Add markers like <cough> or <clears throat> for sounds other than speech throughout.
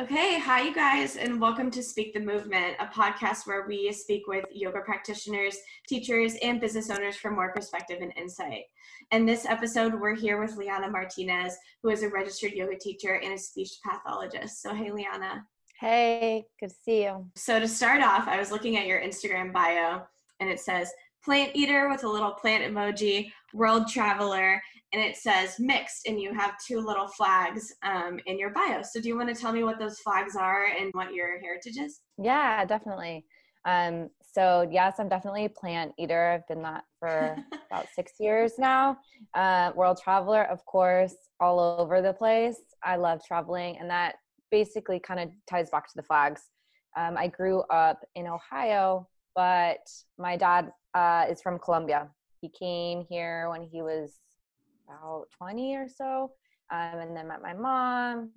Okay, hi, you guys, and welcome to Speak the Movement, a podcast where we speak with yoga practitioners, teachers, and business owners for more perspective and insight. In this episode, we're here with Liana Martinez, who is a registered yoga teacher and a speech pathologist. So, hey, Liana. Hey, good to see you. So, to start off, I was looking at your Instagram bio, and it says plant eater with a little plant emoji, world traveler, and it says mixed, and you have two little flags um, in your bio. So, do you want to tell me what those flags are and what your heritage is? Yeah, definitely. Um, so, yes, I'm definitely a plant eater. I've been that for <laughs> about six years now. Uh, world traveler, of course, all over the place. I love traveling, and that basically kind of ties back to the flags. Um, I grew up in Ohio, but my dad uh, is from Colombia. He came here when he was about 20 or so, um, and then met my mom,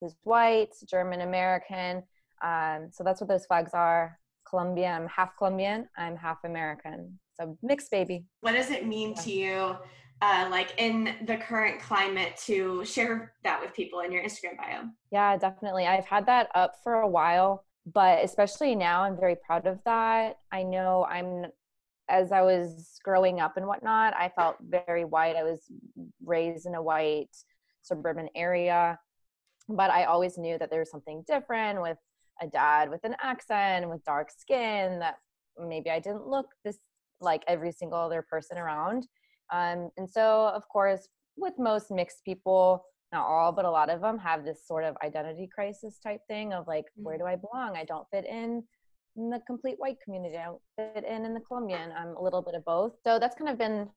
who's white, German American. Um, so that's what those flags are. Colombian, I'm half Colombian, I'm half American. So mixed baby. What does it mean to you, uh, like in the current climate, to share that with people in your Instagram bio? Yeah, definitely. I've had that up for a while, but especially now, I'm very proud of that. I know I'm as I was growing up and whatnot, I felt very white. I was raised in a white suburban area, but I always knew that there was something different with a dad with an accent, with dark skin, that maybe I didn't look this like every single other person around. Um, and so, of course, with most mixed people, not all, but a lot of them have this sort of identity crisis type thing of like, where do I belong? I don't fit in in the complete white community. I don't fit in in the Colombian. I'm a little bit of both. So that's kind of been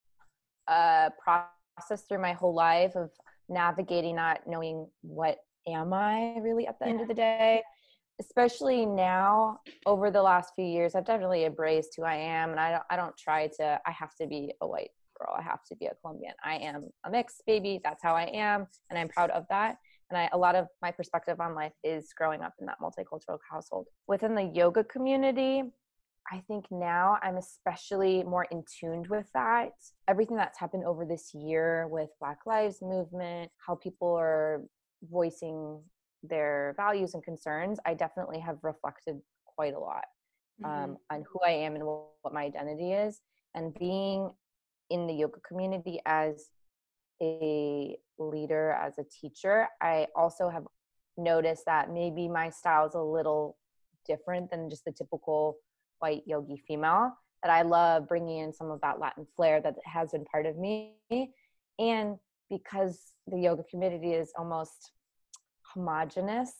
a process through my whole life of navigating not knowing what am I really at the yeah. end of the day. Especially now, over the last few years, I've definitely embraced who I am, and I don't. I don't try to. I have to be a white girl. I have to be a Colombian. I am a mixed baby. That's how I am, and I'm proud of that and I, a lot of my perspective on life is growing up in that multicultural household. Within the yoga community i think now i'm especially more in tuned with that. Everything that's happened over this year with black lives movement how people are voicing their values and concerns i definitely have reflected quite a lot um, mm-hmm. on who i am and what my identity is. And being in the yoga community as a leader, as a teacher, I also have noticed that maybe my style is a little different than just the typical white yogi female. That I love bringing in some of that Latin flair that has been part of me. And because the yoga community is almost homogenous,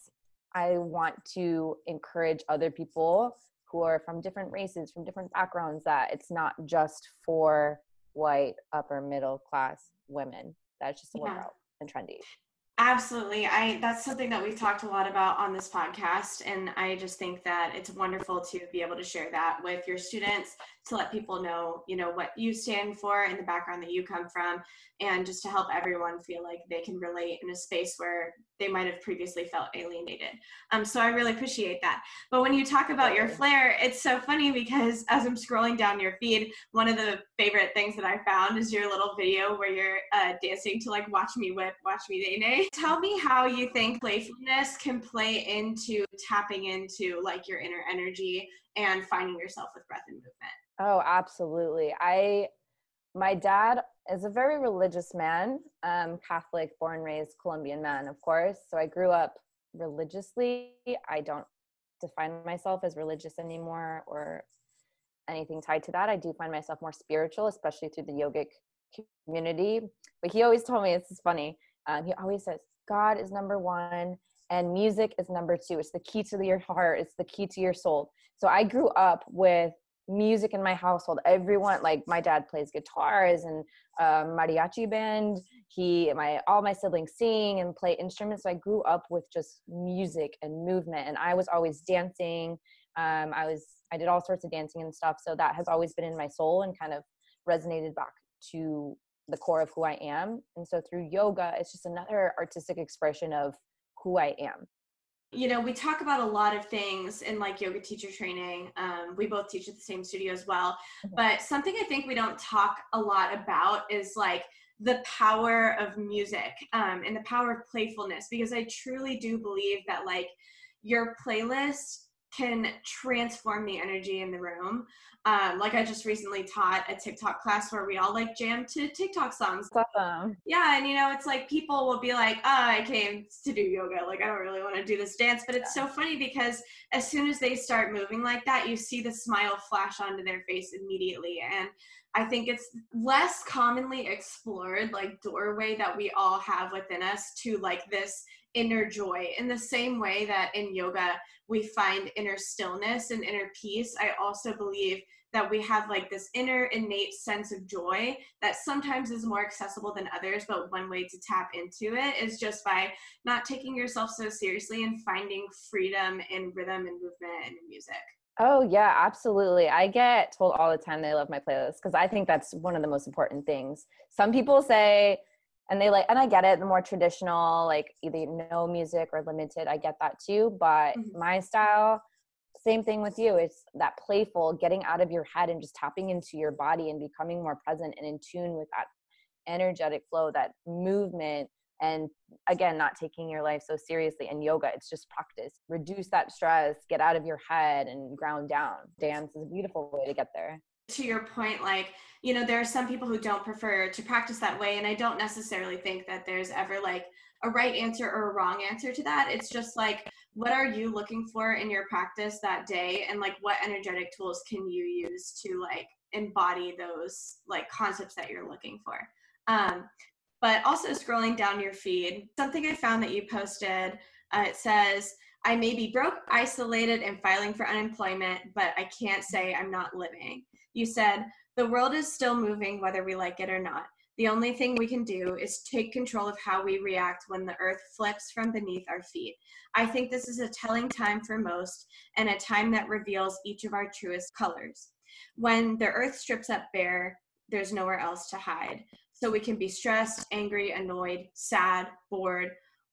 I want to encourage other people who are from different races, from different backgrounds, that it's not just for white upper middle class women. That's just more yeah. and trendy. Absolutely. I that's something that we've talked a lot about on this podcast and I just think that it's wonderful to be able to share that with your students to let people know, you know, what you stand for and the background that you come from and just to help everyone feel like they can relate in a space where they might have previously felt alienated. Um, so I really appreciate that. But when you talk about your flair, it's so funny because <laughs> as I'm scrolling down your feed, one of the favorite things that I found is your little video where you're uh, dancing to like "Watch Me Whip, Watch Me Nae Nae." Tell me how you think playfulness can play into tapping into like your inner energy and finding yourself with breath and movement. Oh, absolutely. I my dad is a very religious man, um, Catholic, born raised Colombian man, of course. So I grew up religiously. I don't define myself as religious anymore or anything tied to that. I do find myself more spiritual, especially through the yogic community. But he always told me, this is funny. Um, he always says, God is number one and music is number two. It's the key to your heart. It's the key to your soul. So I grew up with music in my household everyone like my dad plays guitars and um, mariachi band he my all my siblings sing and play instruments so i grew up with just music and movement and i was always dancing um, i was i did all sorts of dancing and stuff so that has always been in my soul and kind of resonated back to the core of who i am. And so through yoga it's just another artistic expression of who i am. You know we talk about a lot of things in like yoga teacher training. Um, we both teach at the same studio as well. Mm-hmm. but something i think we don't talk a lot about is like the power of music um, and the power of playfulness because I truly do believe that like your playlist can transform the energy in the room. Um, like I just recently taught a TikTok class where we all like jam to TikTok songs. Awesome. Yeah, and you know, it's like people will be like, "Oh, I came to do yoga. Like I don't really want to do this dance." But it's yeah. so funny because as soon as they start moving like that, you see the smile flash onto their face immediately. And I think it's less commonly explored, like doorway that we all have within us to like this inner joy. In the same way that in yoga we find inner stillness and inner peace, I also believe that we have like this inner innate sense of joy that sometimes is more accessible than others but one way to tap into it is just by not taking yourself so seriously and finding freedom in rhythm and movement and music Oh, yeah, absolutely. I get told all the time they love my playlist because I think that's one of the most important things. Some people say, and they like, and I get it, the more traditional, like either no music or limited, I get that too. But mm-hmm. my style, same thing with you. It's that playful, getting out of your head and just tapping into your body and becoming more present and in tune with that energetic flow, that movement and again not taking your life so seriously and yoga it's just practice reduce that stress get out of your head and ground down dance is a beautiful way to get there to your point like you know there are some people who don't prefer to practice that way and i don't necessarily think that there's ever like a right answer or a wrong answer to that. It's just like what are you looking for in your practice that day and like what energetic tools can you use to like embody those like concepts that you're looking for? Um, but also scrolling down your feed, something I found that you posted, uh, it says, I may be broke, isolated, and filing for unemployment, but I can't say I'm not living. You said, the world is still moving whether we like it or not. The only thing we can do is take control of how we react when the earth flips from beneath our feet. I think this is a telling time for most and a time that reveals each of our truest colors. When the earth strips up bare, there's nowhere else to hide. So we can be stressed, angry, annoyed, sad, bored,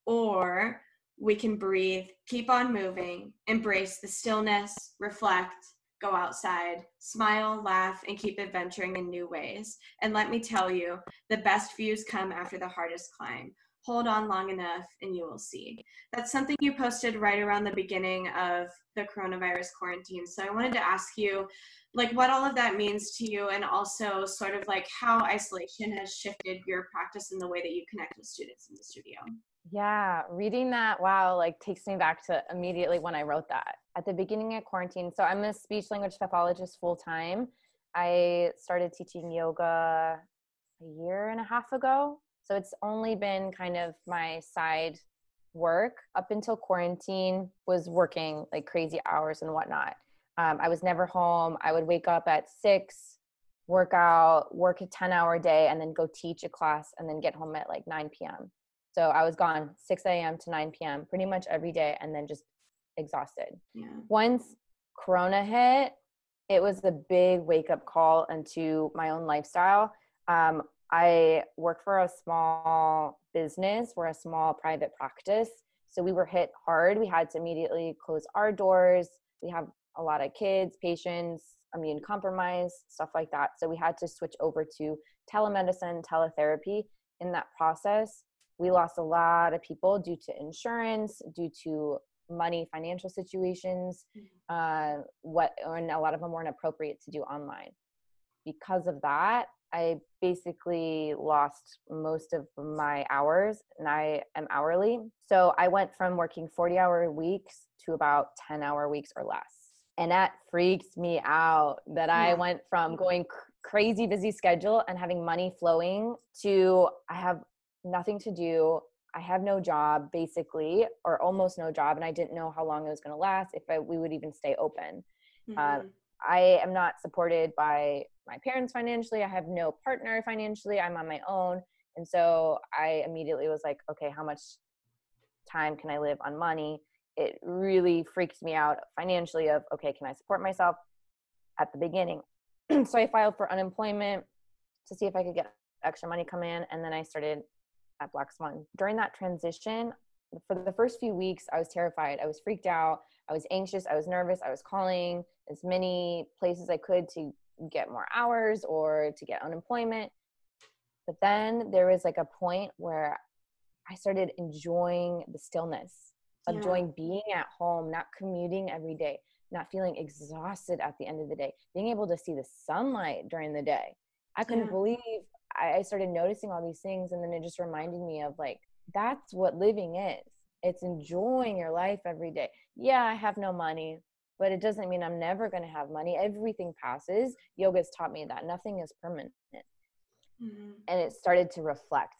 or we can breathe, keep on moving, embrace the stillness, reflect, go outside, smile, laugh, and keep adventuring in new ways. And let me tell you, the best views come after the hardest climb. Hold on long enough and you will see. That's something you posted right around the beginning of the coronavirus quarantine. So I wanted to ask you like what all of that means to you and also sort of like how isolation has shifted your practice and the way that you connect with students in the studio yeah reading that wow like takes me back to immediately when i wrote that. At the beginning of quarantine so i'm a speech language pathologist full time. I started teaching yoga a year and a half ago. So it's only been kind of my side work. Up until quarantine was working like crazy hours and whatnot. Um, I was never home. I would wake up at six, work out, work a 10 hour day, and then go teach a class and then get home at like 9 p.m. So I was gone 6 a.m. to 9 p.m. pretty much every day and then just exhausted. Yeah. Once Corona hit, it was a big wake up call into my own lifestyle. Um, I work for a small business, we're a small private practice. So we were hit hard. We had to immediately close our doors. We have a lot of kids, patients, immune compromised, stuff like that. So we had to switch over to telemedicine, teletherapy. In that process, we lost a lot of people due to insurance, due to money, financial situations, mm-hmm. uh, what, and a lot of them weren't appropriate to do online. Because of that, I basically lost most of my hours and I am hourly. So I went from working 40 hour weeks to about 10 hour weeks or less and that freaks me out that i went from going cr- crazy busy schedule and having money flowing to i have nothing to do. I have no job basically or almost no job and i didn't know how long it was going to last if I, we would even stay open. Mm-hmm. um, i am not supported by my parents financially. I have no partner financially. I'm on my own. And so i immediately was like okay how much time can i live on money? It really freaked me out financially of okay can i support myself? At the beginning. <clears throat> So i filed for unemployment to see if i could get extra money come in and then i started at black swan during that transition for the first few weeks i was terrified i was freaked out i was anxious i was nervous i was calling as many places i could to get more hours or to get unemployment But then there was like a point where I started enjoying the stillness, yeah. enjoying being at home, not commuting every day, not feeling exhausted at the end of the day, being able to see the sunlight during the day. I couldn't yeah. believe I started noticing all these things. And then it just reminded me of like, that's what living is. It's enjoying your life every day. Yeah, I have no money, but it doesn't mean I'm never going to have money. Everything passes. Yoga's taught me that nothing is permanent. Mm-hmm. And it started to reflect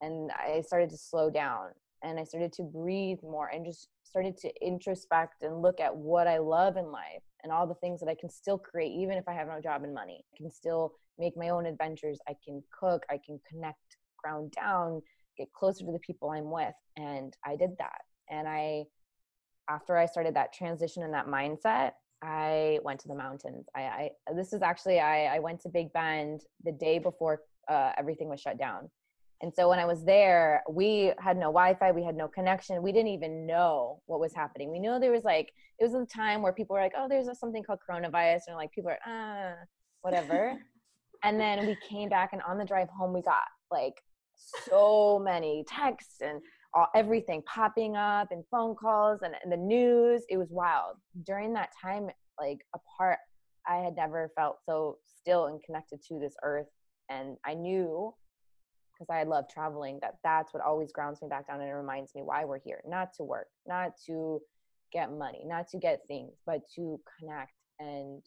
and I started to slow down and I started to breathe more and just started to introspect and look at what I love in life and all the things that I can still create even if I have no job and money. I can still make my own adventures. I can cook, I can connect, ground down, get closer to the people I'm with. And I did that. And I after I started that transition and that mindset, I went to the mountains. I, I this is actually I, I went to Big Bend the day before uh, everything was shut down. And so when I was there, we had no Wi-Fi, we had no connection. We didn't even know what was happening. We knew there was like it was a time where people were like, "Oh, there's a, something called coronavirus," and like people are ah, whatever. <laughs> and then we came back, and on the drive home, we got like so many texts and all, everything popping up and phone calls and, and the news. It was wild. During that time, like apart, I had never felt so still and connected to this earth. And I knew because I love traveling that that's what always grounds me back down and reminds me why we're here. Not to work, not to get money, not to get things, but to connect and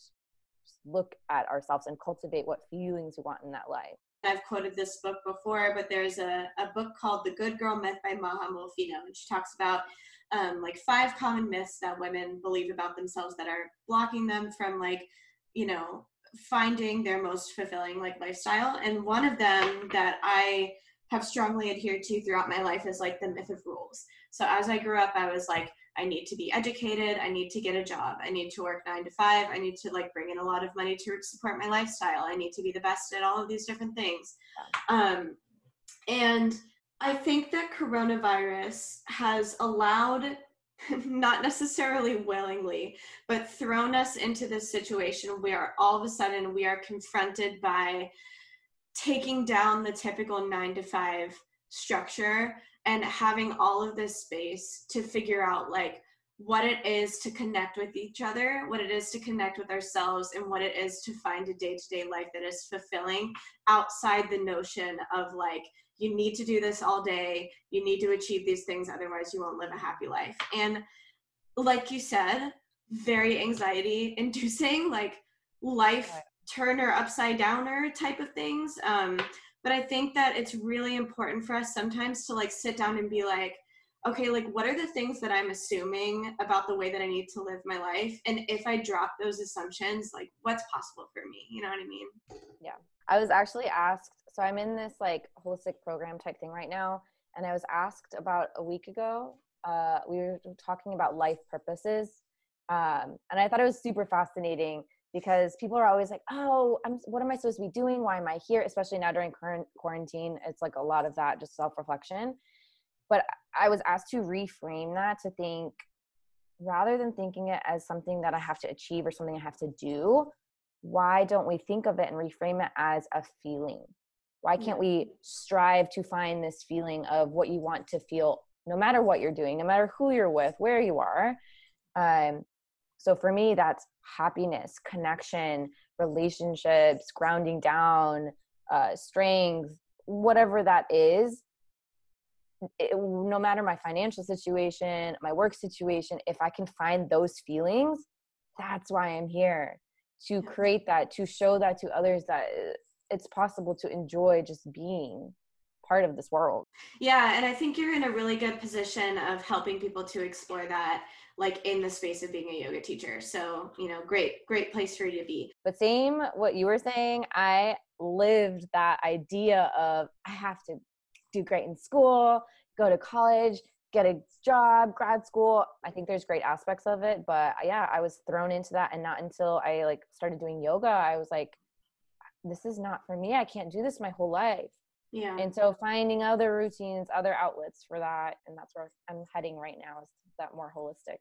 look at ourselves and cultivate what feelings we want in that life. I've quoted this book before, but there's a, a book called The Good Girl Myth by Majo Molfino, and she talks about um, like five common myths that women believe about themselves that are blocking them from like, you know, finding their most fulfilling like lifestyle. And one of them that I have strongly adhered to throughout my life is like the myth of rules. So as I grew up, I was like, I need to be educated. I need to get a job. I need to work nine to five. I need to like bring in a lot of money to support my lifestyle. I need to be the best at all of these different things. Um, and I think that coronavirus has allowed, <laughs> not necessarily willingly, but thrown us into this situation where all of a sudden we are confronted by taking down the typical nine to five structure and having all of this space to figure out like what it is to connect with each other, what it is to connect with ourselves, and what it is to find a day to day life that is fulfilling outside the notion of like, you need to do this all day, you need to achieve these things, otherwise, you won't live a happy life. And like you said, very anxiety inducing, like life turner upside downer type of things. Um, but i think that it's really important for us sometimes to like sit down and be like okay like what are the things that i'm assuming about the way that i need to live my life? And if i drop those assumptions like what's possible for me? You know what i mean? Yeah. I was actually asked so i'm in this like holistic program type thing right now and i was asked about a week ago uh, we were talking about life purposes um, and i thought it was super fascinating because people are always like, "Oh, I'm what am I supposed to be doing? Why am I here?" Especially now during current quarantine, it's like a lot of that just self-reflection. But I was asked to reframe that to think rather than thinking it as something that I have to achieve or something I have to do, why don't we think of it and reframe it as a feeling? Why can't we strive to find this feeling of what you want to feel no matter what you're doing, no matter who you're with, where you are? Um, so for me, that's happiness, connection, relationships, grounding down, uh, strength, whatever that is. It, no matter my financial situation, my work situation, if I can find those feelings, that's why I'm here to create that, to show that to others that uh, it's possible to enjoy just being part of this world. Yeah, and I think you're in a really good position of helping people to explore that like in the space of being a yoga teacher. So, you know, great, great place for you to be. But same what you were saying, I lived that idea of I have to do great in school, go to college, get a job, grad school. I think there's great aspects of it, but yeah, I was thrown into that and not until I like started doing yoga, I was like this is not for me. I can't do this my whole life. Yeah. And so finding other routines, other outlets for that, and that's where I'm heading right now is that more holistic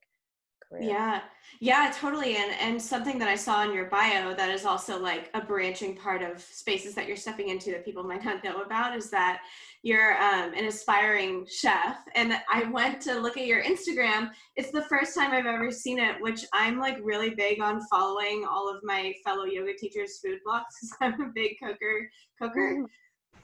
career. Yeah. Yeah, totally. And and something that I saw in your bio that is also like a branching part of spaces that you're stepping into that people might not know about is that you're um, an aspiring chef. And I went to look at your Instagram. It's the first time I've ever seen it, which I'm like really big on following all of my fellow yoga teachers' food blogs because <laughs> I'm a big cooker cooker.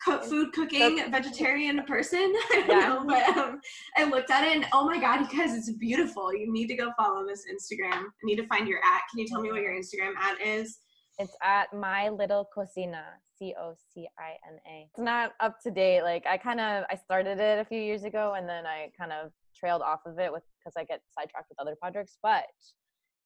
Mm-hmm food cooking That's, vegetarian <laughs> person. <laughs> I don't yeah. know, but um, I looked at it and oh my god, you guys, it's beautiful. You need to go follow this Instagram. I need to find your at. Can you tell me what your Instagram at is? It's at my little cocina, C O C I N A. It's not up to date. Like I kind of I started it a few years ago and then I kind of trailed off of it with because I get sidetracked with other projects. But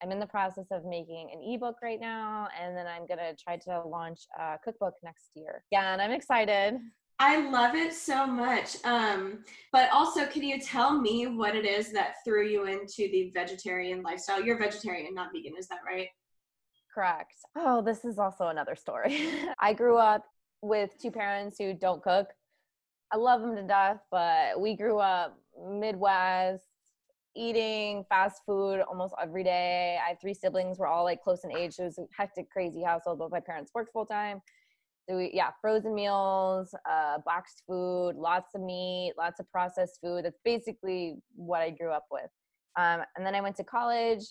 I'm in the process of making an ebook right now, and then I'm gonna try to launch a cookbook next year. Yeah, and I'm excited. I love it so much. Um, but also, can you tell me what it is that threw you into the vegetarian lifestyle? You're vegetarian, not vegan, is that right? Correct. Oh, this is also another story. <laughs> I grew up with two parents who don't cook. I love them to death, but we grew up Midwest, eating fast food almost every day. I have three siblings. We're all like close in age. So it was a hectic, crazy household. Both my parents worked full time. So we, yeah, frozen meals, uh, boxed food, lots of meat, lots of processed food. That's basically what I grew up with. Um, and then I went to college.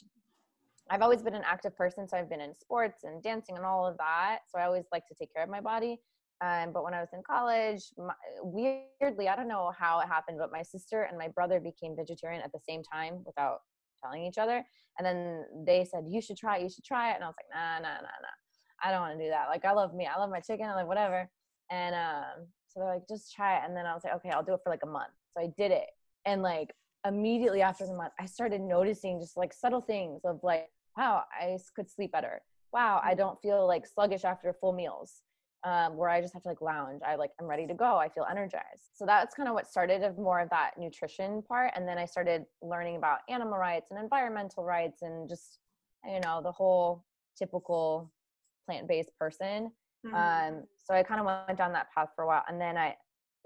I've always been an active person, so I've been in sports and dancing and all of that. So I always like to take care of my body. Um, but when I was in college, my, weirdly, I don't know how it happened, but my sister and my brother became vegetarian at the same time without telling each other. And then they said, "You should try it. You should try it." And I was like, "Nah, nah, nah, nah. I don't want to do that. Like, I love me. I love my chicken. I like whatever." And um, so they're like, "Just try it." And then I was like, "Okay, I'll do it for like a month." So I did it, and like immediately after the month, I started noticing just like subtle things of like, "Wow, I could sleep better." Wow, I don't feel like sluggish after full meals um, where I just have to like lounge. I like I'm ready to go. I feel energized. So that's kind of what started of more of that nutrition part, and then I started learning about animal rights and environmental rights and just you know the whole typical plant-based person. Mm-hmm. Um, so I kind of went down that path for a while, and then I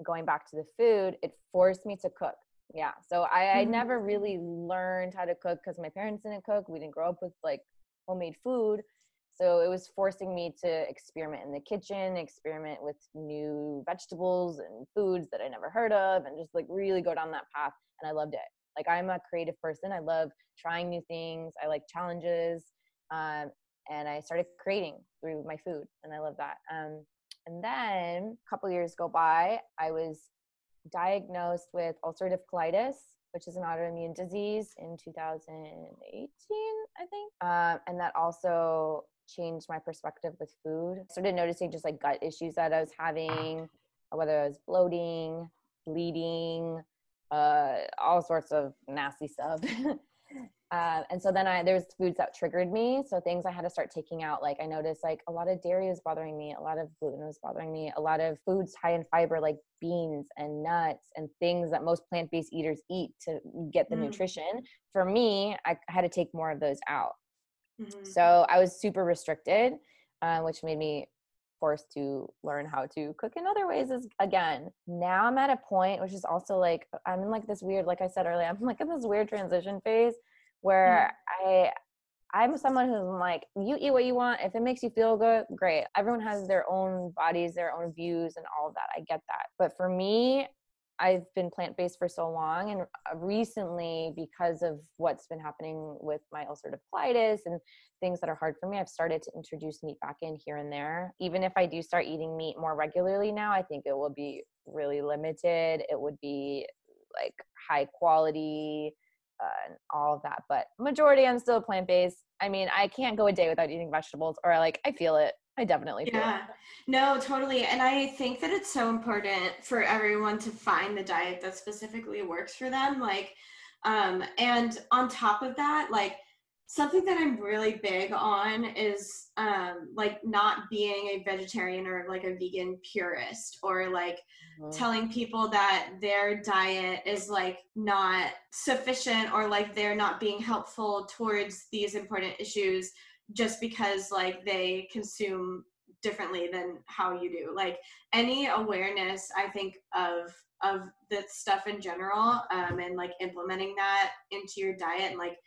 going back to the food, it forced me to cook. Yeah, so I, mm-hmm. I never really learned how to cook because my parents didn't cook. We didn't grow up with like homemade food. So it was forcing me to experiment in the kitchen, experiment with new vegetables and foods that I never heard of, and just like really go down that path. And I loved it. Like I'm a creative person. I love trying new things. I like challenges. Um, and I started creating through my food, and I love that. Um, and then a couple years go by, I was diagnosed with ulcerative colitis, which is an autoimmune disease in 2018, I think. Um, and that also changed my perspective with food. I started noticing just like gut issues that I was having, whether I was bloating, bleeding, uh, all sorts of nasty stuff. <laughs> uh, and so then I there was foods that triggered me. So things I had to start taking out. Like I noticed like a lot of dairy was bothering me, a lot of gluten was bothering me, a lot of foods high in fiber like beans and nuts and things that most plant-based eaters eat to get the mm. nutrition. For me, I had to take more of those out. Mm-hmm. So I was super restricted, uh, which made me forced to learn how to cook in other ways is again. Now I'm at a point which is also like I'm in like this weird, like I said earlier, I'm like in this weird transition phase where mm-hmm. I I'm someone who's like, you eat what you want. If it makes you feel good, great. Everyone has their own bodies, their own views, and all of that. I get that. But for me, I've been plant based for so long, and uh, recently, because of what's been happening with my ulcerative colitis and things that are hard for me, I've started to introduce meat back in here and there. Even if I do start eating meat more regularly now, I think it will be really limited. It would be like high quality uh, and all of that. But majority, I'm still plant based. I mean, I can't go a day without eating vegetables, or like I feel it. I definitely yeah. No, totally. And I think that it's so important for everyone to find the diet that specifically works for them. Like, um, and on top of that, like something that I'm really big on is um, like not being a vegetarian or like a vegan purist or like mm-hmm. telling people that their diet is like not sufficient or like they're not being helpful towards these important issues just because like they consume differently than how you do. Like any awareness i think of of the stuff in general um, and like implementing that into your diet and like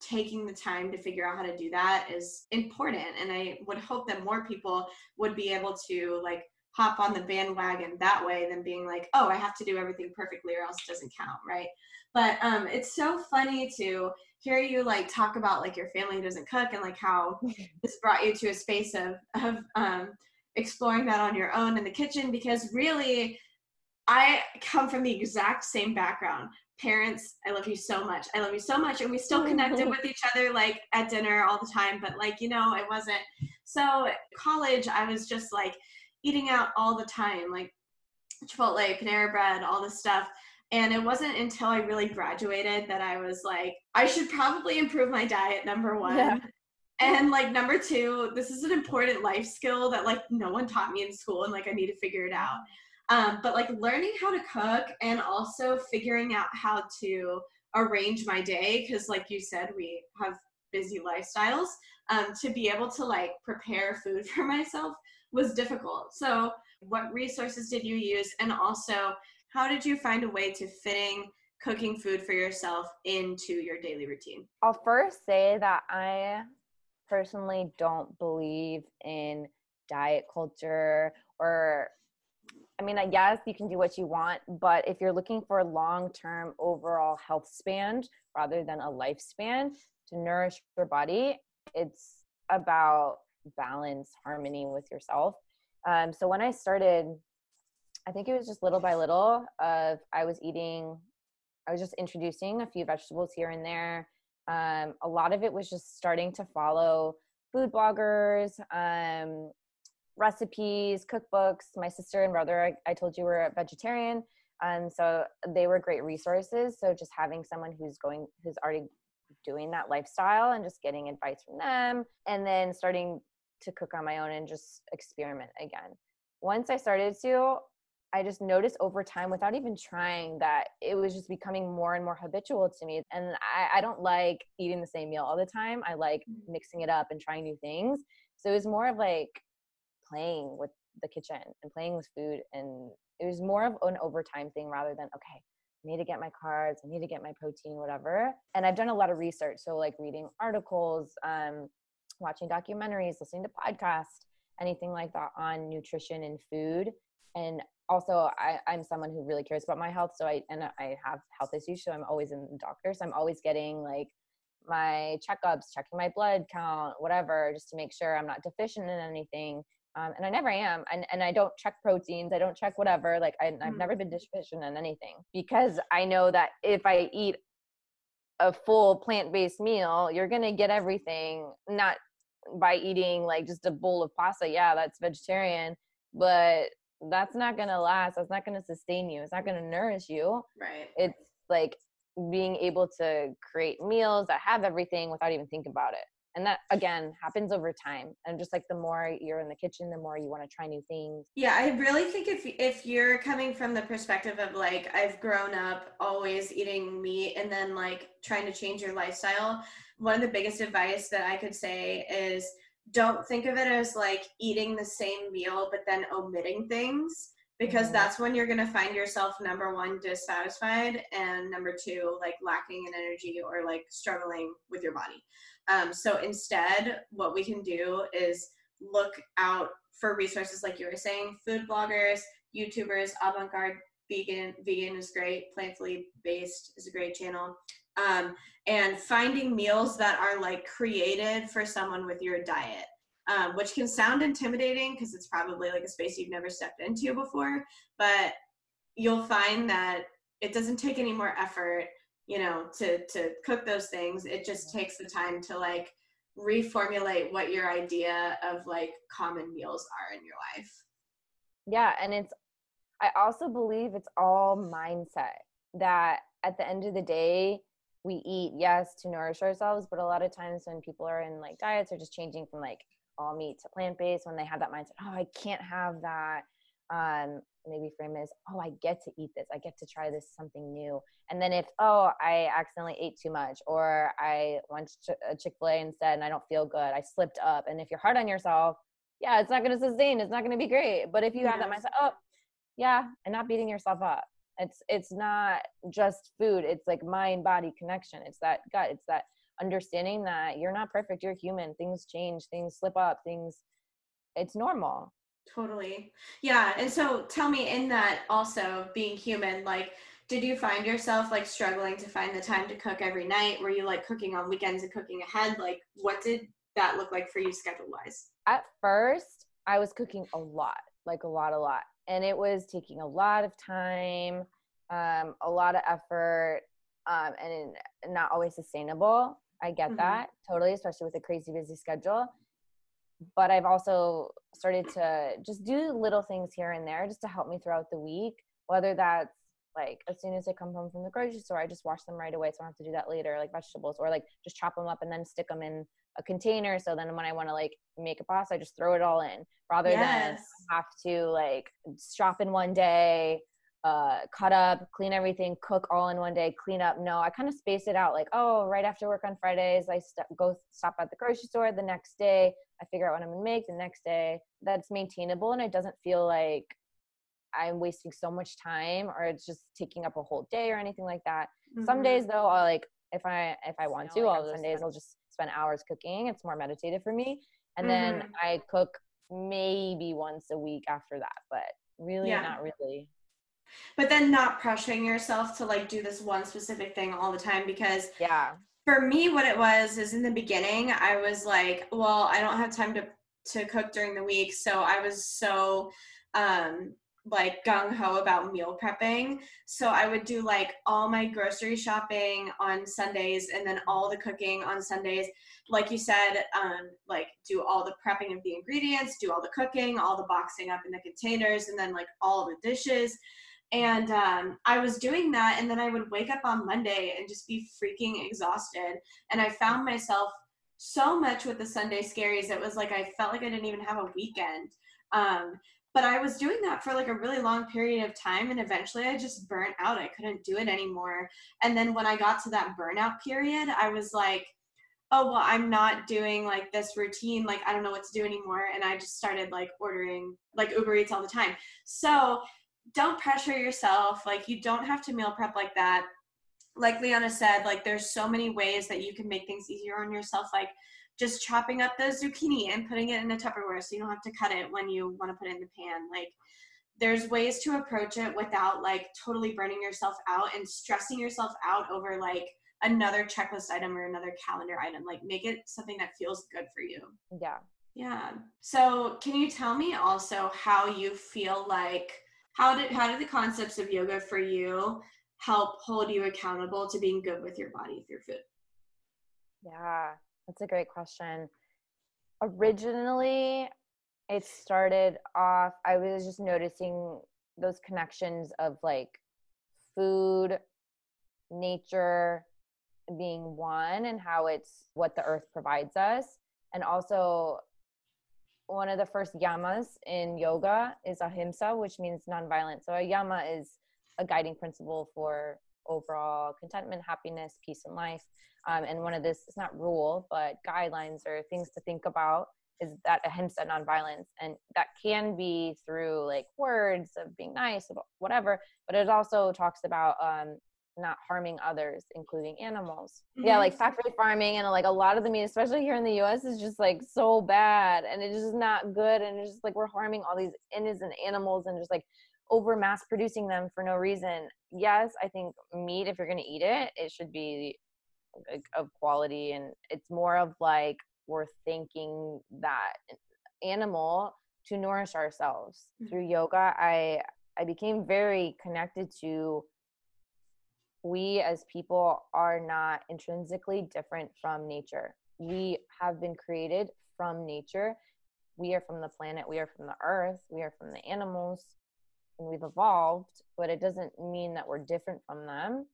taking the time to figure out how to do that is important and i would hope that more people would be able to like hop on the bandwagon that way than being like oh i have to do everything perfectly or else it doesn't count right but um it's so funny to hear you like talk about like your family doesn't cook and like how <laughs> this brought you to a space of of um exploring that on your own in the kitchen because really I come from the exact same background. Parents, I love you so much. I love you so much. And we still connected <laughs> with each other like at dinner all the time, but like, you know, it wasn't. So, college, I was just like eating out all the time, like Chipotle, Panera Bread, all this stuff. And it wasn't until I really graduated that I was like, I should probably improve my diet, number one. Yeah. And like number two, this is an important life skill that like no one taught me in school and like I need to figure it out. Um, but like learning how to cook and also figuring out how to arrange my day because like you said we have busy lifestyles um, to be able to like prepare food <laughs> for myself was difficult. So what resources did you use? And also how did you find a way to fitting cooking food for yourself into your daily routine? I'll first say that i personally don't believe in diet culture or I mean, guess you can do what you want, but if you're looking for a long term overall health span rather than a lifespan to nourish your body, it's about balance, harmony with yourself. Um, so when I started, I think it was just little by little of I was eating, I was just introducing a few vegetables here and there. Um, a lot of it was just starting to follow food bloggers, um, recipes, cookbooks. My sister and brother, I, I told you, were vegetarian. And so they were great resources. So just having someone who's going, who's already doing that lifestyle and just getting advice from them and then starting to cook on my own and just experiment again. Once I started to, I just noticed over time without even trying that it was just becoming more and more habitual to me. And I, I don't like eating the same meal all the time. I like mm-hmm. mixing it up and trying new things. So it was more of like playing with the kitchen and playing with food and it was more of an overtime thing rather than okay I need to get my carbs i need to get my protein whatever and i've done a lot of research so like reading articles um, watching documentaries listening to podcasts anything like that on nutrition and food and also I, i'm someone who really cares about my health so i and i have health issues so i'm always in the doctor so i'm always getting like my checkups checking my blood count whatever just to make sure i'm not deficient in anything um, and I never am. And, and I don't check proteins. I don't check whatever. Like I, I've never been mm-hmm. deficient in anything because I know that if I eat a full plant-based meal, you're gonna get everything. Not by eating like just a bowl of pasta. Yeah, that's vegetarian, but that's not gonna last. That's not gonna sustain you. It's not gonna nourish you. Right. It's like being able to create meals that have everything without even thinking about it and that again happens over time and just like the more you're in the kitchen the more you want to try new things yeah i really think if if you're coming from the perspective of like i've grown up always eating meat and then like trying to change your lifestyle one of the biggest advice that i could say is don't think of it as like eating the same meal but then omitting things because mm-hmm. that's when you're going to find yourself number one dissatisfied and number two like lacking in energy or like struggling with your body um, so instead what we can do is look out for resources like you were saying food bloggers youtubers avant-garde vegan vegan is great Plantifully Based is a great channel um, and finding meals that are like created for someone with your diet um, which can sound intimidating because it's probably like a space you've never stepped into before. But you'll find that it doesn't take any more effort, you know, to to cook those things. It just takes the time to like reformulate what your idea of like common meals are in your life. Yeah, and it's I also believe it's all mindset that at the end of the day we eat yes to nourish ourselves but a lot of times when people are in like diets or just changing from like all meat to plant based when they have that mindset oh i can't have that um maybe frame is oh i get to eat this. I get to try this something new. And then if oh i accidentally ate too much or i went to a chick-fil-a instead and i don't feel good. I slipped up. And if you're hard on yourself yeah it's not going to sustain. It's not going to be great. But if you have that mindset oh yeah and not beating yourself up. It's it's not just food. It's like mind body connection. It's that gut. It's that understanding that you're not perfect. You're human. Things change. Things slip up. Things it's normal totally. Yeah and so tell me in that also being human like did you find yourself like struggling to find the time to cook every night? Were you like cooking on weekends and cooking ahead? Like what did that look like for you schedule wise at first i was cooking a lot like a lot a lot and it was taking a lot of time um, a lot of effort um, and not always sustainable. I get mm-hmm. that totally especially with a crazy busy schedule but i've also started to just do little things here and there just to help me throughout the week whether that's like as soon as I come home from the grocery store, I just wash them right away, so I don't have to do that later, like vegetables, or like just chop them up and then stick them in a container. So then when I want to like make a pasta, I just throw it all in, rather yes. than have to like stop in one day, uh, cut up, clean everything, cook all in one day, clean up. No, I kind of space it out. Like, oh, right after work on Fridays, I st- go stop at the grocery store. The next day, I figure out what I'm gonna make. The next day, that's maintainable, and it doesn't feel like I'm wasting so much time or it's just taking up a whole day or anything like that. Mm-hmm. Some days though, I'll like if I if I want to, I'll some days I'll just spend hours cooking. It's more meditative for me. And mm-hmm. then I cook maybe once a week after that, but really yeah. not really. But then not pressuring yourself to like do this one specific thing all the time because yeah. For me what it was is in the beginning I was like, well, I don't have time to to cook during the week, so I was so um like gung ho about meal prepping. So I would do like all my grocery shopping on Sundays and then all the cooking on Sundays. Like you said, um, like do all the prepping of the ingredients, do all the cooking, all the boxing up in the containers, and then like all the dishes. And um, I was doing that, and then I would wake up on Monday and just be freaking exhausted. And I found myself so much with the Sunday scaries. It was like I felt like I didn't even have a weekend. Um, but I was doing that for like a really long period of time and eventually I just burnt out. I couldn't do it anymore. And then when I got to that burnout period, I was like, oh, well, I'm not doing like this routine. Like, I don't know what to do anymore. And I just started like ordering like Uber Eats all the time. So don't pressure yourself. Like, you don't have to meal prep like that. Like Liana said, like, there's so many ways that you can make things easier on yourself. Like, just chopping up the zucchini and putting it in a Tupperware so you don't have to cut it when you want to put it in the pan. Like there's ways to approach it without like totally burning yourself out and stressing yourself out over like another checklist item or another calendar item. Like make it something that feels good for you. Yeah. Yeah. So can you tell me also how you feel like how did how did the concepts of yoga for you help hold you accountable to being good with your body through food? Yeah. That's a great question. Originally, it started off, I was just noticing those connections of like food, nature being one, and how it's what the earth provides us. And also, one of the first yamas in yoga is ahimsa, which means nonviolence. So, a yama is a guiding principle for overall contentment, happiness, peace in life. Um, and one of this, it's not rule, but guidelines or things to think about is that ahimsa nonviolence. And that can be through like words of being nice, whatever, but it also talks about um, not harming others, including animals. Mm-hmm. Yeah, like factory farming and like a lot of the meat, especially here in the US, is just like so bad and it's just not good. And it's just like we're harming all these innocent animals and just like over mass producing them for no reason. Yes, I think meat, if you're going to eat it, it should be of quality and it's more of like we're thanking that animal to nourish ourselves mm-hmm. through yoga i i became very connected to we as people are not intrinsically different from nature we have been created from nature we are from the planet we are from the earth we are from the animals and we've evolved but it doesn't mean that we're different from them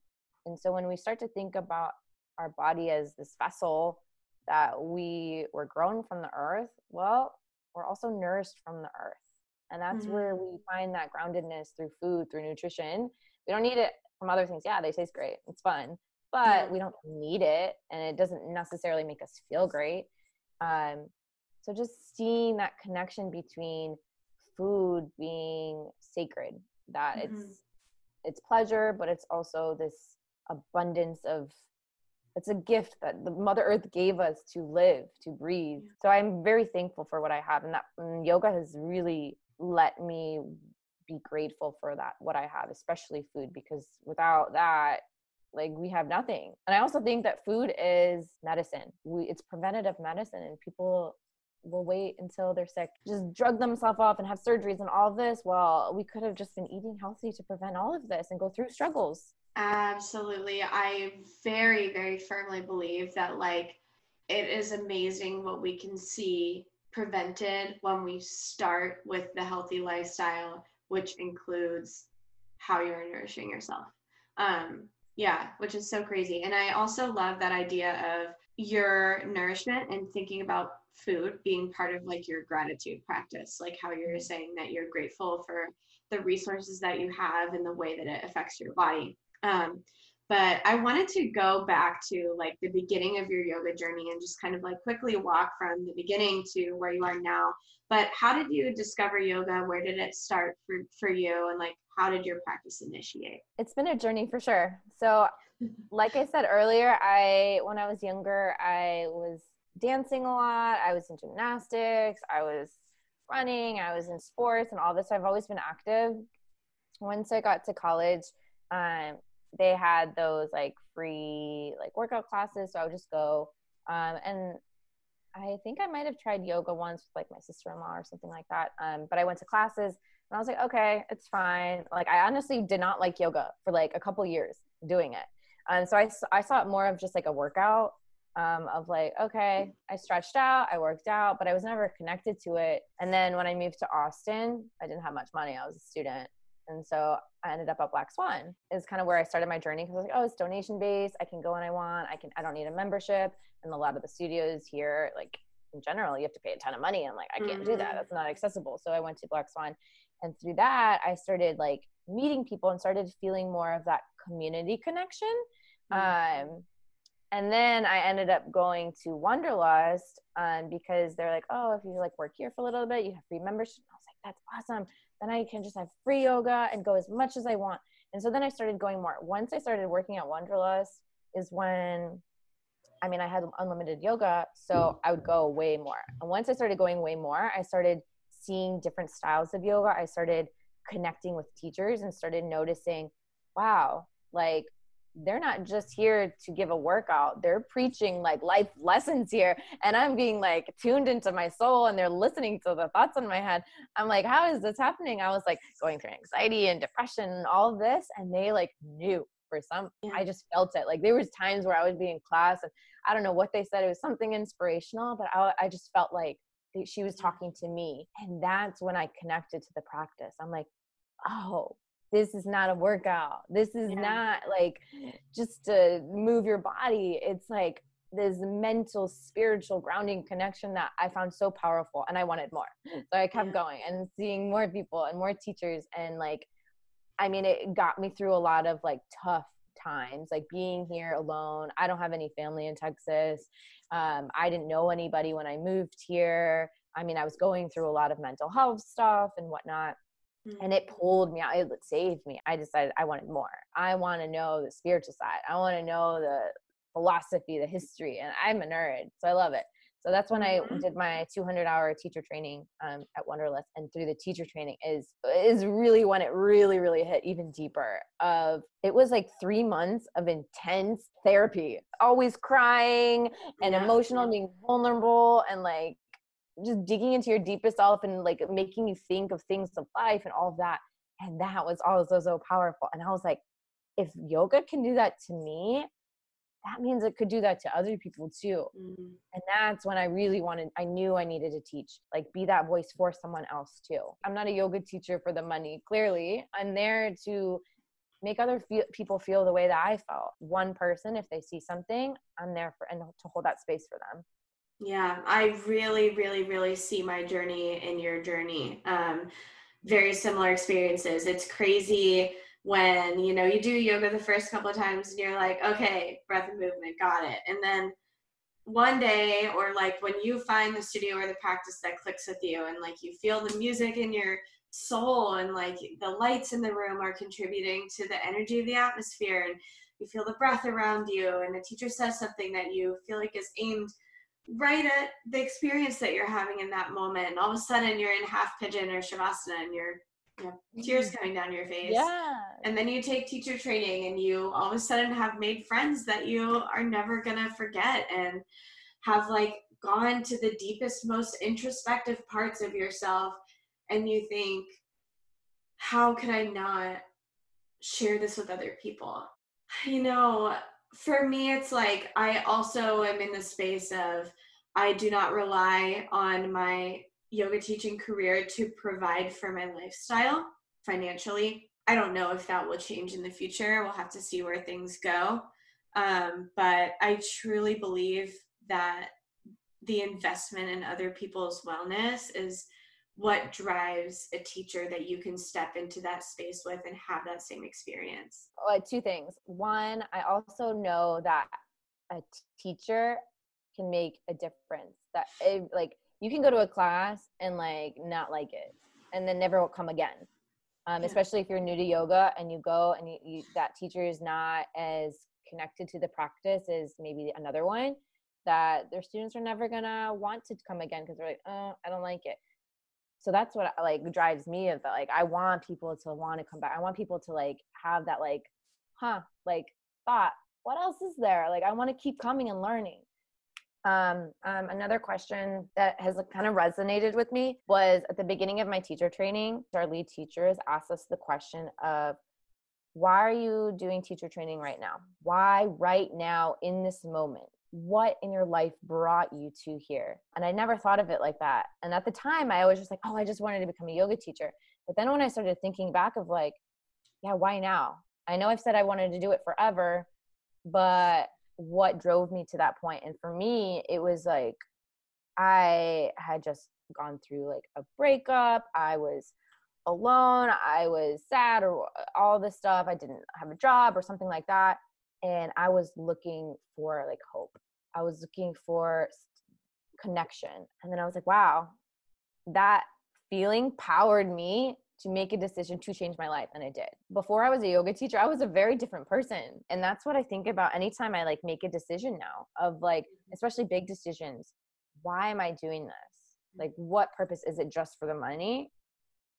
and so when we start to think about our body as this vessel that we were grown from the earth, well, we're also nourished from the earth. And that's mm-hmm. where we find that groundedness through food, through nutrition. We don't need it from other things. Yeah, they taste great. It's fun. But yeah. we don't need it and it doesn't necessarily make us feel great. Um, so just seeing that connection between food being sacred, that mm-hmm. it's it's pleasure, but it's also this abundance of it's a gift that the mother earth gave us to live to breathe so i'm very thankful for what i have and that and yoga has really let me be grateful for that what i have especially food because without that like we have nothing. And i also think that food is medicine. We it's preventative medicine and people will wait until they're sick just drug themselves off and have surgeries and all of this well we could have just been eating healthy to prevent all of this and go through struggles. Absolutely. I very, very firmly believe that, like, it is amazing what we can see prevented when we start with the healthy lifestyle, which includes how you're nourishing yourself. Um, yeah, which is so crazy. And I also love that idea of your nourishment and thinking about food being part of like your gratitude practice, like how you're saying that you're grateful for the resources that you have and the way that it affects your body. Um, but I wanted to go back to like the beginning of your yoga journey and just kind of like quickly walk from the beginning to where you are now. But how did you discover yoga? Where did it start for, for you? And like, how did your practice initiate? It's been a journey for sure. So, like I said earlier, I, when I was younger, I was dancing a lot. I was in gymnastics. I was running. I was in sports and all this. I've always been active. Once I got to college, um, they had those like free like workout classes so i would just go um, and i think i might have tried yoga once with like my sister-in-law or something like that um, but i went to classes and i was like okay it's fine. Like i honestly did not like yoga for like a couple years doing it and so I, I saw it more of just like a workout um, of like okay i stretched out i worked out but i was never connected to it and then when i moved to austin i didn't have much money i was a student and so I ended up at Black Swan is kind of where I started my journey because I was like, oh, it's donation based. I can go when I want. I can, I don't need a membership. And a lot of the studios here, like in general, you have to pay a ton of money. I'm like, I can't mm-hmm. do that. Mm-hmm. That's not accessible. So I went to Black Swan. And through that, I started like meeting people and started feeling more of that community connection. Mm-hmm. Um, and then I ended up going to Wanderlust um, because they're like, oh, if you like work here for a little bit, you have free membership. I was like, that's awesome then I can just have free yoga and go as much as I want. And so then I started going more. Once I started working at Wanderlust is when I mean I had unlimited yoga, so mm. I would go way more. And once I started going way more, I started seeing different styles of yoga. I started connecting with teachers and started noticing, wow, like they're not just here to give a workout. They're preaching like life lessons here. And i'm being like tuned into my soul and they're listening to the thoughts in my head. I'm like how is this happening? I was like going through anxiety and depression and all this and they like knew for some i just felt it. Like there was times where i would be in class and i don't know what they said it was something inspirational but i, I just felt like she was talking to me. And that's when i connected to the practice. I'm like oh this is not a workout. This is yeah. not like just to move your body. It's like this mental, spiritual grounding connection that I found so powerful and I wanted more. So I kept yeah. going and seeing more people and more teachers. And like, I mean, it got me through a lot of like tough times, like being here alone. I don't have any family in Texas. Um, I didn't know anybody when I moved here. I mean, I was going through a lot of mental health stuff and whatnot and it pulled me out it saved me i decided i wanted more i want to know the spiritual side i want to know the philosophy the history and i'm a nerd so i love it so that's when mm-hmm. i did my 200 hour teacher training um, at Wanderlust and through the teacher training is is really when it really really hit even deeper of it was like three months of intense therapy always crying and yeah. emotional being vulnerable and like just digging into your deepest self and like making you think of things of life and all of that. And that was also so powerful. And I was like, if yoga can do that to me, that means it could do that to other people too. Mm-hmm. And that's when I really wanted, I knew I needed to teach, like be that voice for someone else too. I'm not a yoga teacher for the money, clearly. I'm there to make other fe- people feel the way that I felt. One person, if they see something, I'm there for, and to hold that space for them. Yeah, I really, really, really see my journey in your journey. Um, very similar experiences. It's crazy when you know you do yoga the first couple of times and you're like, okay, breath and movement, got it. And then one day, or like when you find the studio or the practice that clicks with you, and like you feel the music in your soul, and like the lights in the room are contributing to the energy of the atmosphere, and you feel the breath around you and the teacher says something that you feel like is aimed right at the experience that you're having in that moment and all of a sudden you're in half pigeon or shavasana and you're you know, tears mm-hmm. coming down your face. Yeah. And then you take teacher training and you all of a sudden have made friends that you are never gonna forget and have like gone to the deepest most introspective parts of yourself. And you think how could i not share this with other people? You know for me, it's like I also am in the space of I do not rely on my yoga teaching career to provide for my lifestyle financially. I don't know if that will change in the future. We'll have to see where things go. Um, but I truly believe that the investment in other people's wellness is what drives a teacher that you can step into that space with and have that same experience? Well, two things. One, I also know that a teacher can make a difference. That it, like you can go to a class and like not like it, and then never will come again. Um, yeah. Especially if you're new to yoga and you go and you, you, that teacher is not as connected to the practice as maybe another one. That their students are never gonna want to come again because they're like, oh, I don't like it so that's what like drives me of that like i want people to want to come back i want people to like have that like huh like thought what else is there like i want to keep coming and learning um, um, another question that has kind of resonated with me was at the beginning of my teacher training our lead teachers asked us the question of why are you doing teacher training right now why right now in this moment what in your life brought you to here? And I never thought of it like that. And at the time, I was just like, oh, I just wanted to become a yoga teacher. But then when I started thinking back of like, yeah, why now? I know I've said I wanted to do it forever, but what drove me to that point? And for me, it was like I had just gone through like a breakup. I was alone. I was sad or all this stuff. I didn't have a job or something like that and I was looking for like hope. I was looking for connection. And then I was like, wow, that feeling powered me to make a decision to change my life and I did. Before I was a yoga teacher, I was a very different person. And that's what I think about anytime I like make a decision now of like mm-hmm. especially big decisions. Why am I doing this? Like what purpose is it just for the money?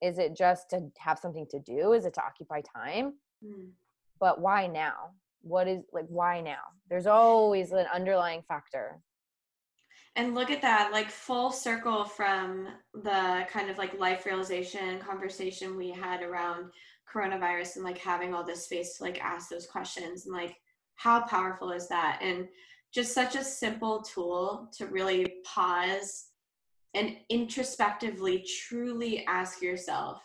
Is it just to have something to do? Is it to occupy time? Mm. But why now? what is like why now there's always an underlying factor and look at that like full circle from the kind of like life realization conversation we had around coronavirus and like having all this space to like ask those questions and like how powerful is that? And just such a simple tool to really pause and introspectively truly ask yourself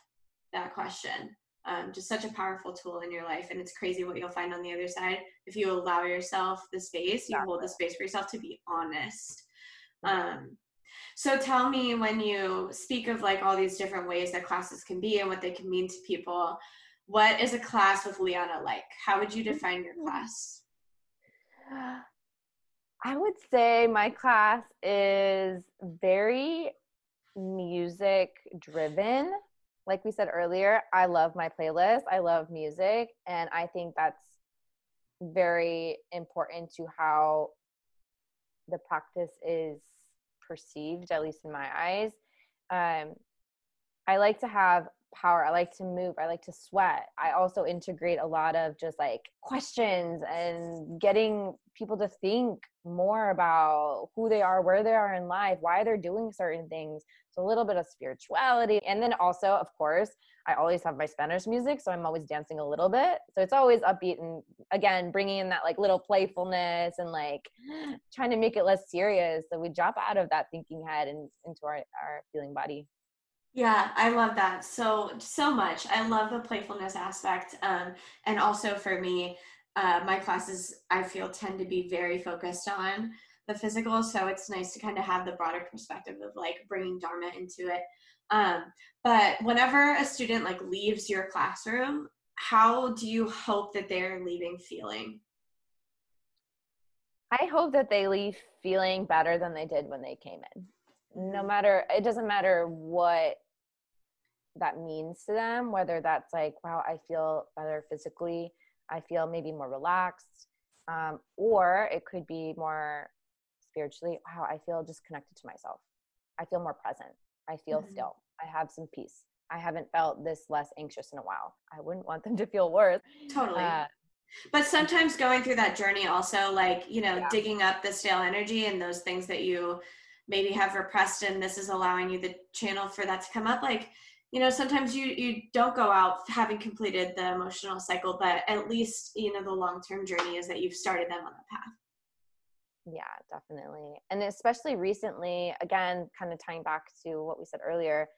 that question. Um, just such a powerful tool in your life and it's crazy what you'll find on the other side. If you allow yourself the space you hold the space for yourself to be honest um, so tell me when you speak of like all these different ways that classes can be and what they can mean to people what is a class with liana like how would you define your <laughs> class i would say my class is very music driven like we said earlier, I love my playlist. I love music. And I think that's very important to how the practice is perceived, at least in my eyes. Um, I like to have power. I like to move. I like to sweat. I also integrate a lot of just like questions and getting people to think more about who they are, where they are in life, why they're doing certain things. So a little bit of spirituality. And then also, of course, I always have my Spanish music, so I'm always dancing a little bit. So it's always upbeat and again, bringing in that like little playfulness and like <gasps> trying to make it less serious. So we drop out of that thinking head and into our, our feeling body. Yeah, I love that so so much. I love the playfulness aspect, um, and also for me, uh, my classes I feel tend to be very focused on the physical. So it's nice to kind of have the broader perspective of like bringing Dharma into it. Um, but whenever a student like leaves your classroom, how do you hope that they're leaving feeling? I hope that they leave feeling better than they did when they came in no matter it doesn't matter what that means to them whether that's like wow i feel better physically I feel maybe more relaxed. Um, or it could be more spiritually, wow, I feel just connected to myself. I feel more present. I feel mm-hmm. still. I have some peace. I haven't felt this less anxious in a while. I wouldn't want them to feel worse. Totally. Uh, but sometimes going through that journey also like, you know, yeah. digging up the stale energy and those things that you maybe have repressed and this is allowing you the channel for that to come up like you know sometimes you you don't go out having completed the emotional cycle but at least you know the long term journey is that you've started them on the path. Yeah definitely. And especially recently again kind of tying back to what we said earlier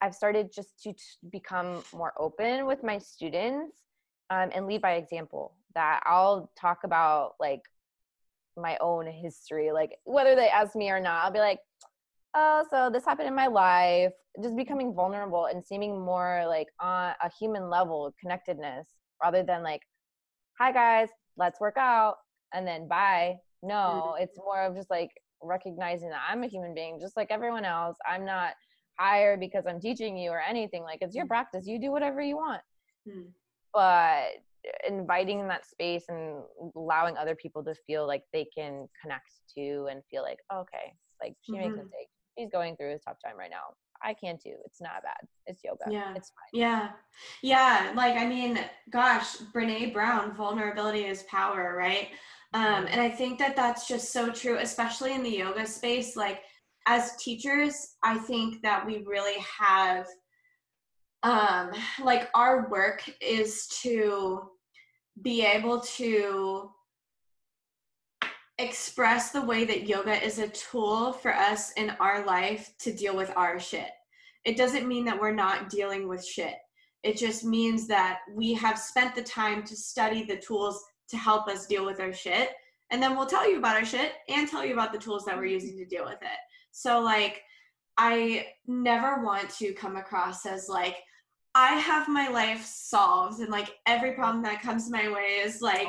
i've started just to become more open with my students um, and lead by example that i'll talk about like my own history like whether they ask me or not i'll be like oh so this happened in my life just becoming vulnerable and seeming more like on a human level connectedness rather than like hi guys let's work out and then bye. No it's more of just like recognizing that i'm a human being just like everyone else. I'm not higher because i'm teaching you or anything like it's your mm. practice. You do whatever you want. Mm. but inviting in that space and allowing other people to feel like they can connect to and feel like oh, okay like she mm-hmm. makes mistakes. She's going through a tough time right now. I can too. It's not bad. It's yoga. Yeah. It's fine. Yeah. Yeah. Like i mean gosh Brené Brown vulnerability is power right? Um mm-hmm. and i think that that's just so true especially in the yoga space. Like as teachers i think that we really have um like our work is to be able to express the way that yoga is a tool for us in our life to deal with our shit. It doesn't mean that we're not dealing with shit. It just means that we have spent the time to study the tools to help us deal with our shit. And then we'll tell you about our shit and tell you about the tools that we're using to deal with it. So, like, I never want to come across as like, I have my life solved and like every problem that comes my way is like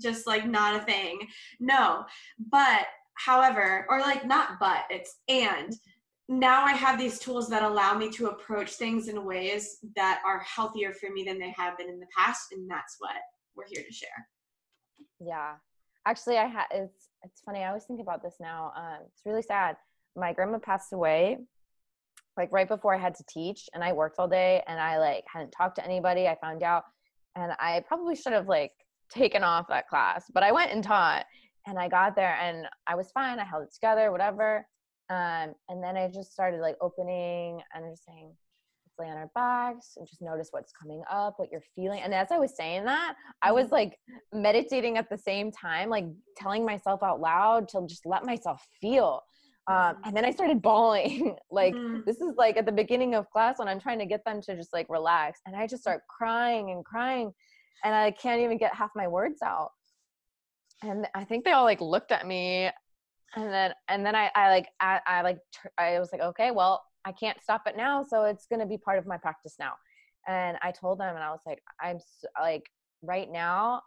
just like not a thing. No. But however, or like not but, it's and now I have these tools that allow me to approach things in ways that are healthier for me than they have been in the past and that's what we're here to share. Yeah. Actually, I had it's it's funny. I always think about this now. Um, it's really sad. My grandma passed away like right before I had to teach and I worked all day and I like hadn't talked to anybody. I found out and I probably should have like taken off that class, but I went and taught and I got there and I was fine. I held it together, whatever. Um, and then I just started like opening and just saying, let's lay on our backs and just notice what's coming up, what you're feeling. And as I was saying that, I was mm-hmm. like meditating at the same time, like telling myself out loud to just let myself feel. Um, and then I started bawling. <laughs> like mm-hmm. this is like at the beginning of class when I'm trying to get them to just like relax, and I just start crying and crying, and I can't even get half my words out. And I think they all like looked at me, and then and then I I like I, I like I was like okay, well I can't stop it now, so it's gonna be part of my practice now. And I told them, and I was like I'm like right now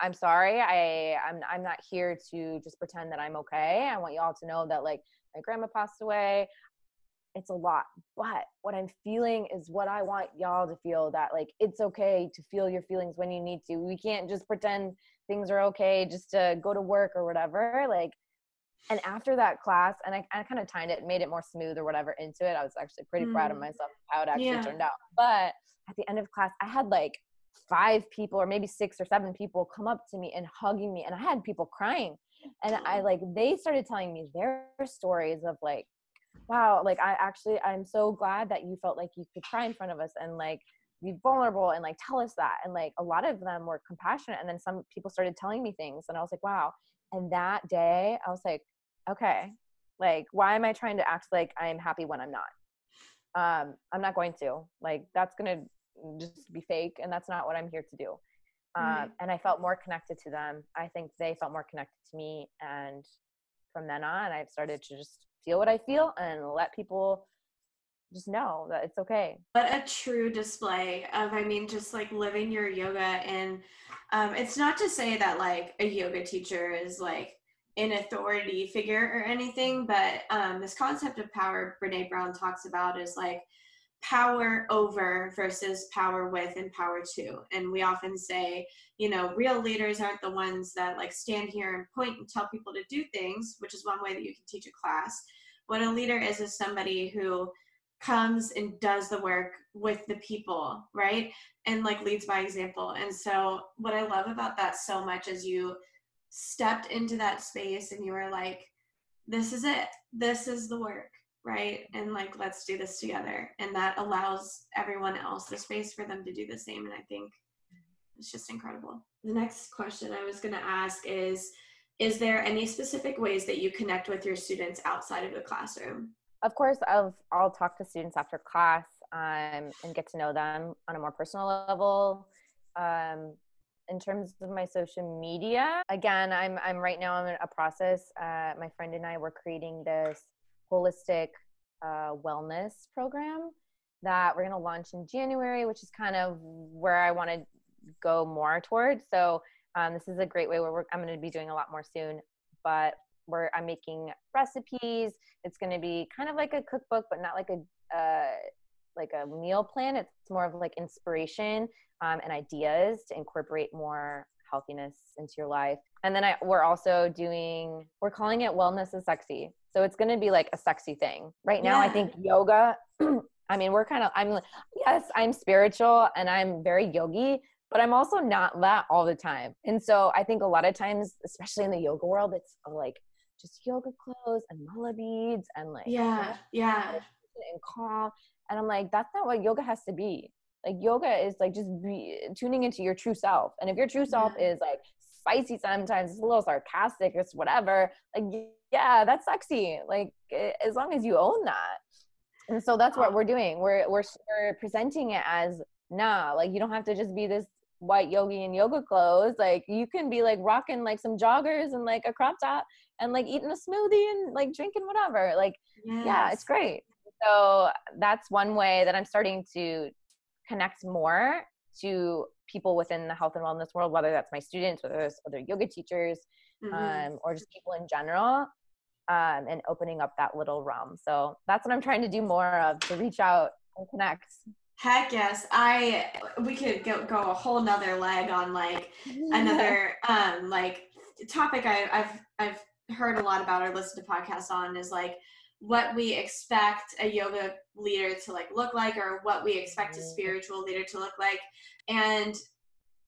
I'm sorry. I I'm I'm not here to just pretend that I'm okay. I want y'all to know that like my grandma passed away. It's a lot. But what I'm feeling is what I want y'all to feel that like it's okay to feel your feelings when you need to. We can't just pretend things are okay just to go to work or whatever. Like and after that class and I, I kind of timed it made it more smooth or whatever into it i was actually pretty mm. proud of mm. myself how it actually yeah. turned out but at the end of class i had like five people or maybe six or seven people come up to me and hugging me and i had people crying. And i like they started telling me their stories of like wow like i actually i'm so glad that you felt like you could cry in front of us and like be vulnerable and like tell us that. And like a lot of them were compassionate and then some people started telling me things and i was like wow. And that day i was like okay like why am i trying to act like i'm happy when i'm not? Um i'm not going to. Like that's gonna just be fake and that's not what i'm here to do. Um, and i felt more connected to them. I think they felt more connected to me and from then on i've started to just feel what i feel and let people just know that it's okay. What a true display of i mean just like living your yoga and um, it's not to say that like a yoga teacher is like an authority figure or anything but um, this concept of power Brené Brown talks about is like power over versus power with and power to. And we often say, you know, real leaders aren't the ones that like stand here and point and tell people to do things, which is one way that you can teach a class. What a leader is is somebody who comes and does the work with the people, right? And like leads by example. And so what I love about that so much is you stepped into that space and you were like, this is it. This is the work, right? And like, let's do this together. And that allows everyone else the space for them to do the same. And I think it's just incredible. The next question I was going to ask is Is there any specific ways that you connect with your students outside of the classroom? of course I'll, I'll talk to students after class um, and get to know them on a more personal level um, in terms of my social media again i'm, I'm right now in a process uh, my friend and i were creating this holistic uh, wellness program that we're going to launch in january which is kind of where i want to go more towards so um, this is a great way where i'm going to be doing a lot more soon but where I'm making recipes. It's going to be kind of like a cookbook, but not like a uh, like a meal plan. It's more of like inspiration um, and ideas to incorporate more healthiness into your life. And then I, we're also doing, we're calling it wellness is sexy. So it's going to be like a sexy thing. Right now, yeah. I think yoga. <clears throat> I mean, we're kind of. I'm yes, I'm spiritual and I'm very yogi, but I'm also not that all the time. And so I think a lot of times, especially in the yoga world, it's like just yoga clothes and mala beads and like yeah yeah <laughs> and calm and i'm like that's not what yoga has to be like yoga is like just be, tuning into your true self and if your true self yeah. is like spicy sometimes it's a little sarcastic it's whatever like yeah that's sexy like as long as you own that and so that's what we're doing we're we're, we're presenting it as nah like you don't have to just be this white yogi in yoga clothes like you can be like rocking like some joggers and like a crop top and like eating a smoothie and like drinking whatever. Like, yes. yeah, it's great. So that's one way that I'm starting to connect more to people within the health and wellness world, whether that's my students, whether it's other yoga teachers, mm-hmm. um, or just people in general, um, and opening up that little realm. So that's what I'm trying to do more of to reach out and connect. Heck yes. I we could go go a whole nother leg on like another um like topic I, I've I've heard a lot about or listened to podcasts on is like what we expect a yoga leader to like look like or what we expect a spiritual leader to look like. And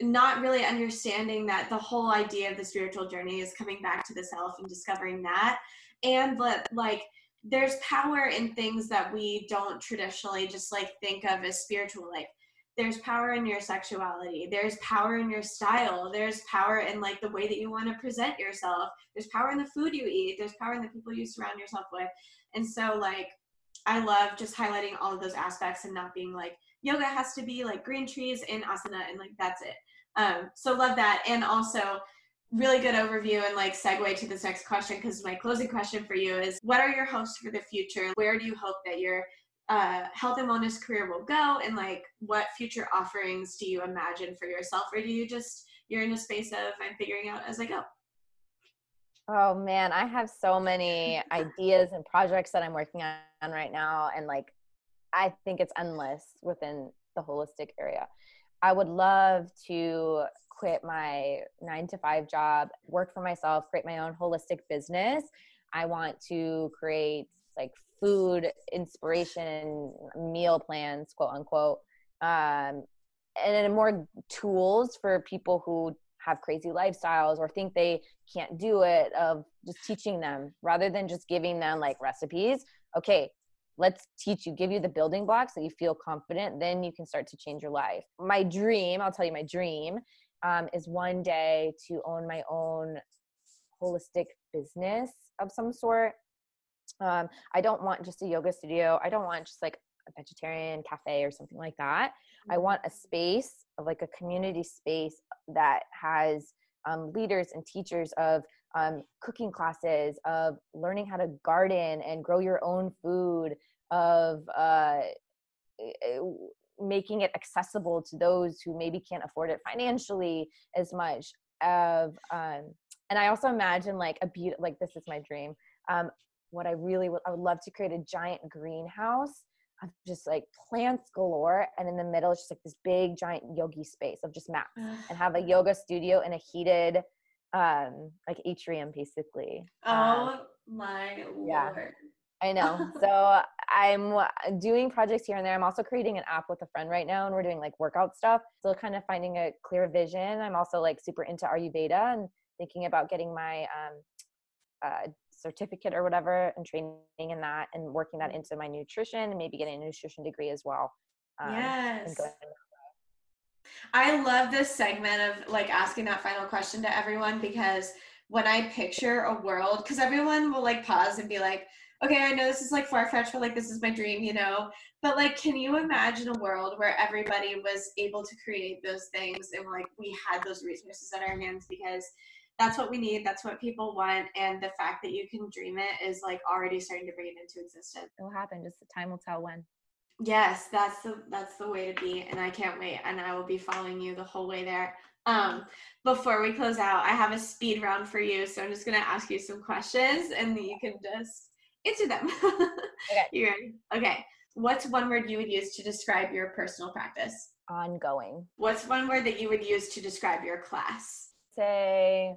not really understanding that the whole idea of the spiritual journey is coming back to the self and discovering that. And that like there's power in things that we don't traditionally just like think of as spiritual like there's power in your sexuality there's power in your style there's power in like the way that you want to present yourself there's power in the food you eat there's power in the people you surround yourself with. And so like i love just highlighting all of those aspects and not being like yoga has to be like green trees in asana and like that's it. Um so love that and also really good overview and like segue to this next question because my closing question for you is what are your hopes for the future? Where do you hope that your uh, health and wellness career will go and like what future offerings do you imagine for yourself or do you just you're in a space of i'm figuring out as i go? Oh man i have so many ideas and projects that i'm working on right now and like i think it's endless within the holistic area. I would love to quit my nine to five job work for myself create my own holistic business. I want to create like food inspiration meal plans quote unquote um, and then more tools for people who have crazy lifestyles or think they can't do it of just teaching them rather than just giving them like recipes. Okay let's teach you give you the building blocks that you feel confident then you can start to change your life. My dream i'll tell you my dream um, is one day to own my own holistic business of some sort um, I don't want just a yoga studio. I don't want just like a vegetarian cafe or something like that. I mm-hmm. want a space of like a community space that has um, leaders and teachers of um, cooking classes, of learning how to garden and grow your own food, of uh, making it accessible to those who maybe can't afford it financially as much. Of um, and I also imagine like a beauty like this is my dream. Um, what I really would, I would love to create a giant greenhouse of just like plants galore. And in the middle, it's just like this big giant yogi space of just mats <sighs> and have a yoga studio in a heated um like atrium basically. Oh Um, my yeah. lord. I know. <laughs> So I'm doing projects here and there. I'm also creating an app with a friend right now, and we're doing like workout stuff. So kind of finding a clear vision. I'm also like super into Ayurveda and thinking about getting my um, uh, certificate or whatever and training in that and working that into my nutrition and maybe getting a nutrition degree as well. Um, yes. I love this segment of like asking that final question to everyone because when I picture a world, because everyone will like pause and be like, okay, I know this is like far fetched, but like this is my dream, you know? But like, can you imagine a world where everybody was able to create those things and like we had those resources at our hands because that's what we need, that's what people want, and the fact that you can dream it is like already starting to bring it into existence. It will happen. Just the time will tell when. Yes, that's the that's the way to be, and I can't wait. And I will be following you the whole way there. Um, before we close out, I have a speed round for you, so I'm just gonna ask you some questions, and you can just answer them. <laughs> Okay. You ready? Okay. What's one word you would use to describe your personal practice? Ongoing. What's one word that you would use to describe your class? Say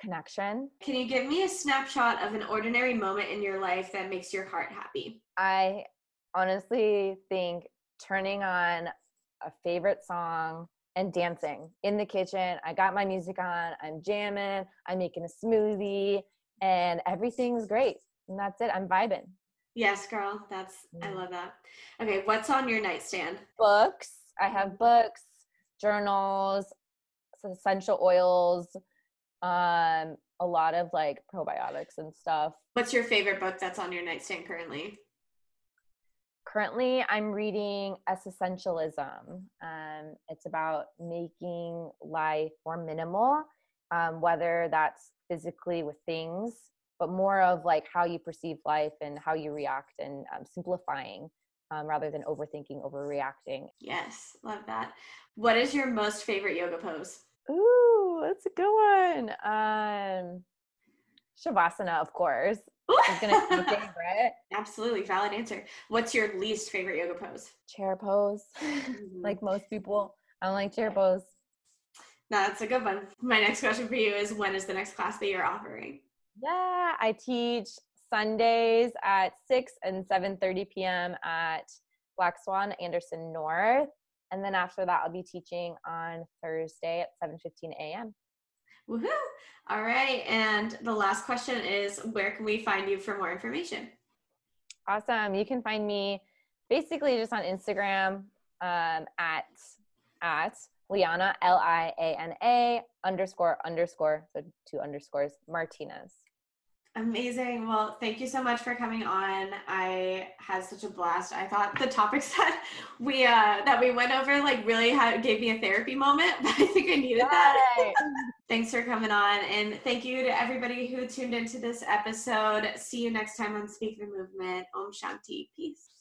connection. Can you give me a snapshot of an ordinary moment in your life that makes your heart happy? I honestly think turning on a favorite song and dancing in the kitchen. I got my music on, I'm jamming, I'm making a smoothie, and everything's great. And that's it. I'm vibing. Yes, girl. That's I Mm. love that. Okay, what's on your nightstand? Books. I have books, journals, essential oils, um, a lot of like probiotics and stuff. What's your favorite book that's on your nightstand currently? currently i'm reading essentialism um, it's about making life more minimal um, whether that's physically with things but more of like how you perceive life and how you react and um, simplifying um, rather than overthinking overreacting Yes, love that. What is your most favorite yoga pose? ooh that's a good one um shavasana of course is gonna be favorite <laughs> Absolutely valid answer. What's your least favorite yoga pose? chair pose Mhm. <laughs> like most people i don't like chair pose No, that's a good one. My next question for you is when is the next class that you're offering? Yeah, I teach Sundays at 6 and 7:30 p.m. at Black Swan Anderson North. And then after that I'll be teaching on Thursday at 7:15 a.m. Woohoo! All right, and the last question is where can we find you for more information? Awesome. You can find me basically just on Instagram um, at at Liana L I A N A underscore underscore so two underscores Martinez. Amazing. Well, thank you so much for coming on. I had such a blast. I thought the topics <laughs> that we uh that we went over like really had gave me a therapy moment, <laughs> but I think I needed that. <laughs> Thanks for coming on and thank you to everybody who tuned into this episode. See you next time on Speak the Movement. Om Shanti. Peace.